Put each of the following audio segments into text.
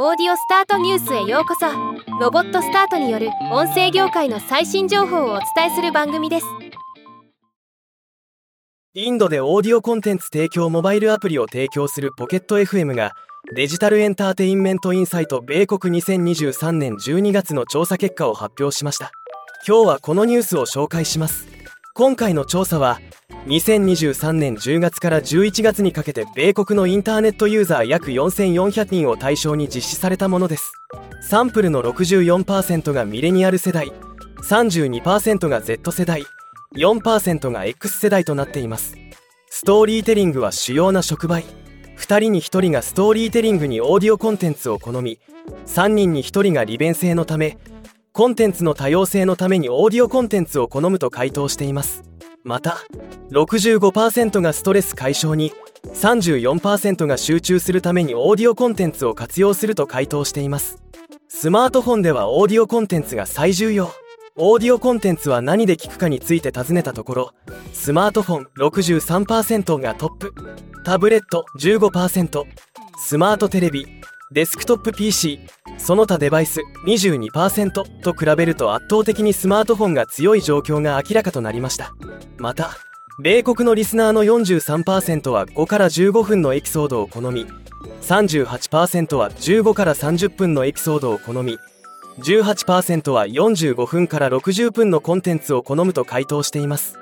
オーディオスタートニュースへようこそ。ロボットスタートによる音声業界の最新情報をお伝えする番組です。インドでオーディオコンテンツ提供モバイルアプリを提供するポケット FM がデジタルエンターテインメントインサイト米国2023年12月の調査結果を発表しました。今日はこのニュースを紹介します。今回の調査は2023年10月から11月にかけて米国のインターネットユーザー約4400人を対象に実施されたものです。サンプルの64%がミレニアル世代32%が Z 世代4%が X 世代となっています。ストーリーテリングは主要な触媒。2人に1人がストーリーテリングにオーディオコンテンツを好み3人に1人が利便性のためコンテンツの多様性のためにオーディオコンテンツを好むと回答しています。また65%がストレス解消に34%が集中するためにオーディオコンテンツを活用すると回答しています。スマートフォンではオーディオコンテンツが最重要。オーディオコンテンツは何で聞くかについて尋ねたところスマートフォン63%がトップ。タブレット15%スマートテレビデスクトップ PC その他デバイス22%と比べると圧倒的にスマートフォンが強い状況が明らかとなりました。また米国のリスナーの43%は5から15分のエピソードを好み38%は15から30分のエピソードを好み18%は45分から60分のコンテンツを好むと回答しています。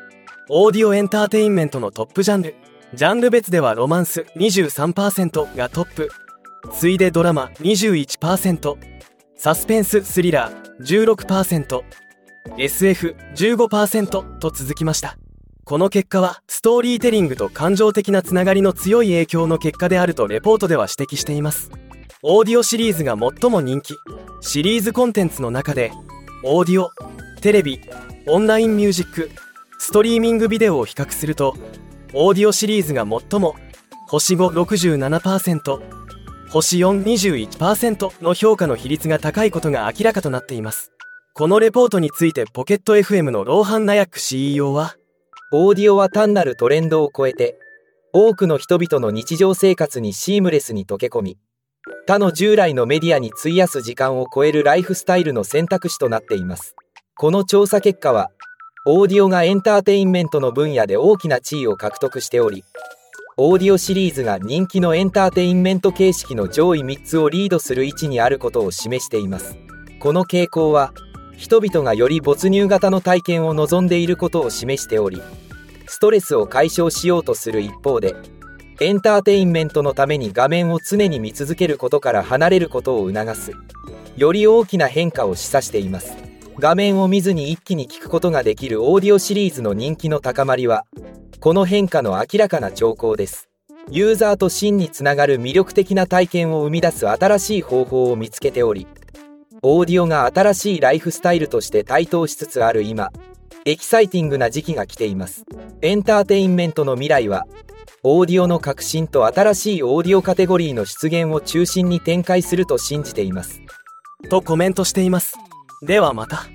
オーディオエンターテインメントのトップジャンルジャンル別ではロマンス23%がトップ。次いでドラマ21%サスペンス・スリラー 16%SF15% と続きました。この結果はストーリーテリングと感情的なつながりの強い影響の結果であるとレポートでは指摘しています。オーディオシリーズが最も人気。シリーズコンテンツの中でオーディオテレビオンラインミュージックストリーミングビデオを比較するとオーディオシリーズが最も星567%星421%の評価の比率が高いことが明らかとなっています。このレポートについてポケット FM のローハン・ナヤック CEO はオーディオは単なるトレンドを超えて多くの人々の日常生活にシームレスに溶け込み他の従来のメディアに費やす時間を超えるライフスタイルの選択肢となっています。この調査結果はオーディオがエンターテインメントの分野で大きな地位を獲得しておりオーディオシリーズが人気のエンターテインメント形式の上位3つをリードする位置にあることを示しています。この傾向は人々がより没入型の体験を望んでいることを示しておりストレスを解消しようとする一方でエンターテインメントのために画面を常に見続けることから離れることを促すより大きな変化を示唆しています。画面を見ずに一気に聞くことができるオーディオシリーズの人気の高まりはこの変化の明らかな兆候です。ユーザーと真につながる魅力的な体験を生み出す新しい方法を見つけておりオーディオが新しいライフスタイルとして台頭しつつある今エキサイティングな時期が来ています。エンターテインメントの未来はオーディオの革新と新しいオーディオカテゴリーの出現を中心に展開すると信じています。とコメントしています。ではまた。